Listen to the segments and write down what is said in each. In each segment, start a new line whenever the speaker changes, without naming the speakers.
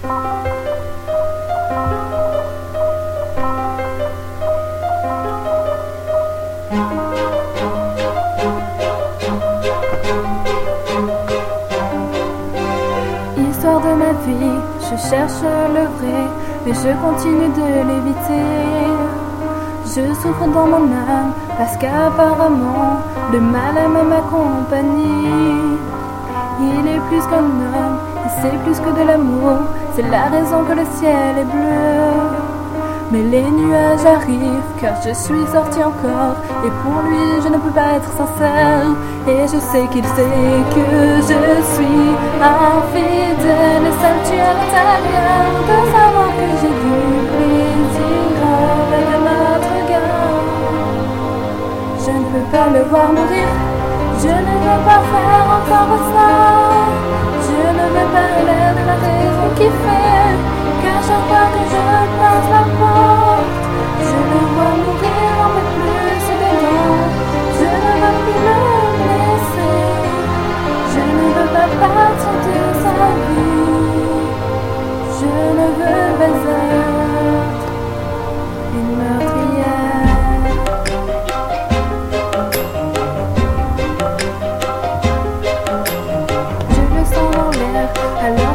Histoire de ma vie, je cherche le vrai, mais je continue de l'éviter. Je souffre dans mon âme parce qu'apparemment le mal aime ma compagnie. Il est plus qu'un homme c'est plus que de l'amour. C'est la raison que le ciel est bleu. Mais les nuages arrivent car je suis sortie encore Et pour lui je ne peux pas être sincère Et je sais qu'il sait que je suis infidèle Et ça me tue à l'intérieur de savoir que j'ai du plaisir avec un autre gars Je ne peux pas le voir mourir Je ne veux pas faire encore ça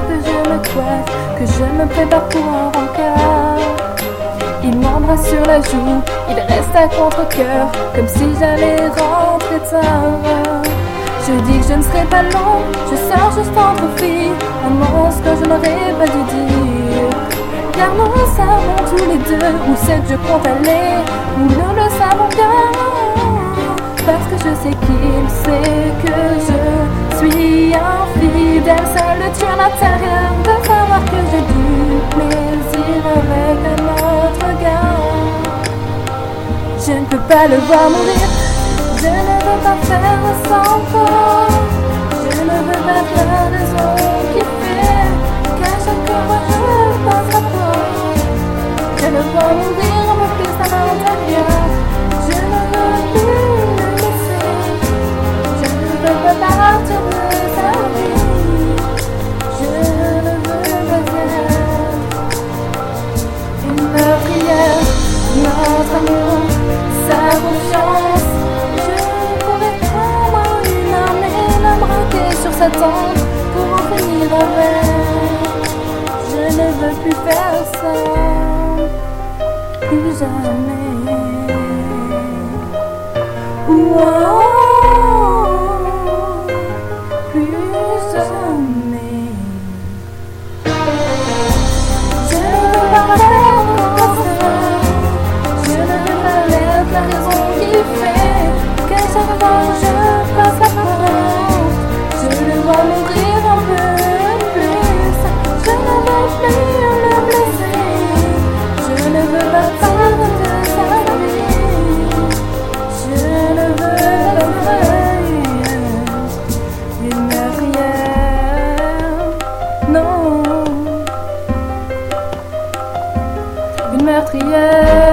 que je me coiffe, que je me prépare pour un rencard. Il m'embrasse sur la joue, il reste à contre-coeur, comme si j'allais rentrer tard. Je dis que je ne serai pas long, je sors juste entre filles, un monstre que je n'aurais pas dû dire. Car nous savons tous les deux où c'est que je compte aller, nous le savons bien. Parce que je sais qu'il sait que je suis infidèle, ça le à l'intérieur de savoir que j'ai du plaisir avec un autre gars. Je ne peux pas le voir mourir, je ne veux pas faire semblant, je pour en finir avec. Je ne veux plus faire ça, who's a man. Whoa. Une meurtrière.